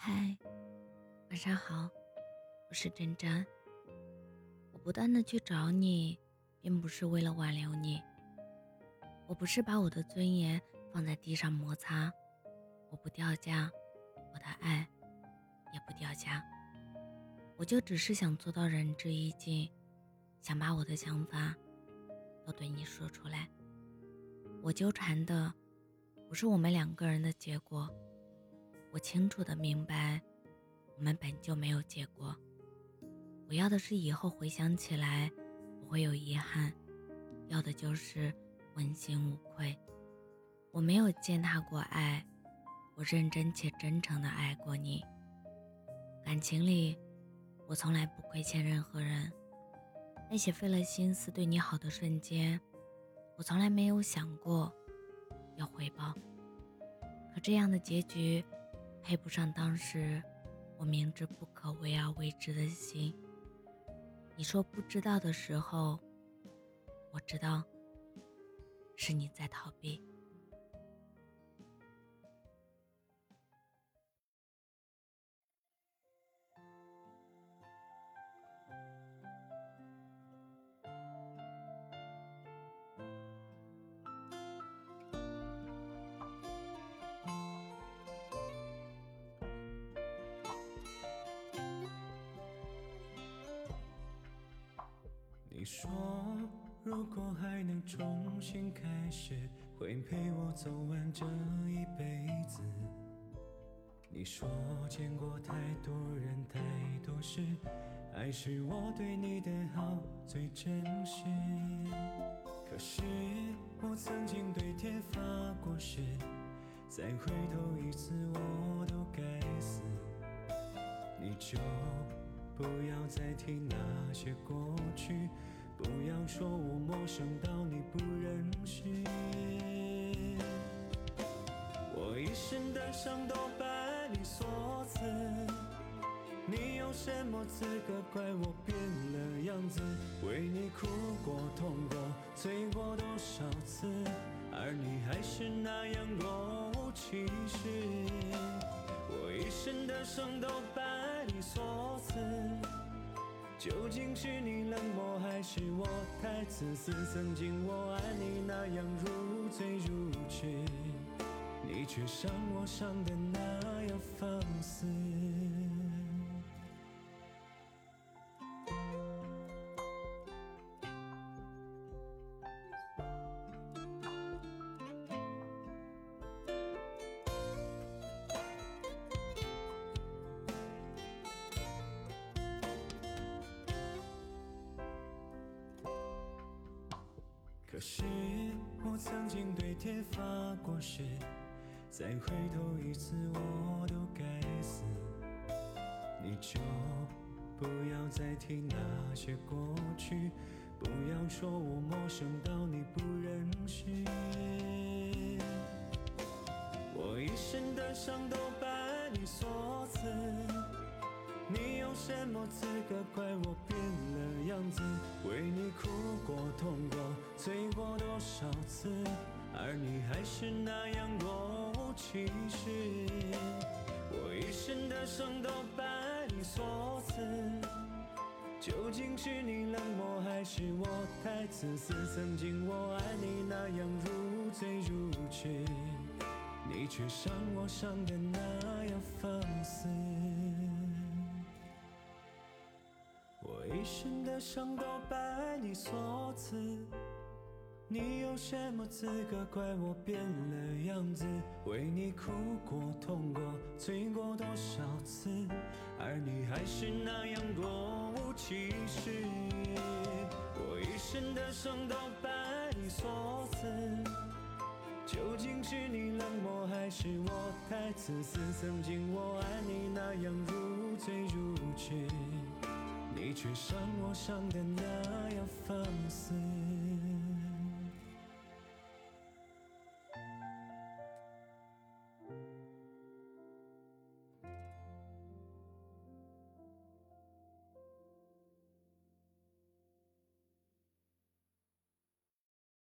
嗨，晚上好，我是真真。我不断的去找你，并不是为了挽留你。我不是把我的尊严放在地上摩擦，我不掉价，我的爱也不掉价。我就只是想做到仁至义尽，想把我的想法都对你说出来。我纠缠的不是我们两个人的结果。我清楚的明白，我们本就没有结果。我要的是以后回想起来不会有遗憾，要的就是问心无愧。我没有践踏过爱，我认真且真诚的爱过你。感情里，我从来不亏欠任何人。那些费了心思对你好的瞬间，我从来没有想过要回报。可这样的结局。配不上当时我明知不可为而为之的心。你说不知道的时候，我知道，是你在逃避。说，如果还能重新开始，会陪我走完这一辈子。你说，见过太多人，太多事，爱是我对你的好最真实。可是，我曾经对天发过誓，再回头一次我都该死。你就不要再提那些过去。不要说我陌生到你不认识，我一身的伤都拜你所赐，你有什么资格怪我变了样子？为你哭过、痛过、醉过多少次，而你还是那样若无其事。我一身的伤都拜你所赐。究竟是你冷漠，还是似似？曾经我爱你那样如醉如痴，你却伤我伤得那样放肆。可是我曾经对天发过誓，再回头一次我都该死。你就不要再提那些过去，不要说我陌生到你不认识。我一身的伤都拜你所赐。什么资格怪我变了样子？为你哭过、痛过、醉过多少次，而你还是那样若无其事。我一身的伤都拜你所赐，究竟是你冷漠，还是我太自私？曾经我爱你那样如醉如痴，你却伤我伤的那样放肆。身的伤都拜你所赐，你有什么资格怪我变了样子？为你哭过、痛过、醉过多少次，而你还是那样若无其事。我一身的伤都拜你所赐，究竟是你冷漠，还是我太自私？曾经我爱你那样如醉如痴。你却伤我伤的那。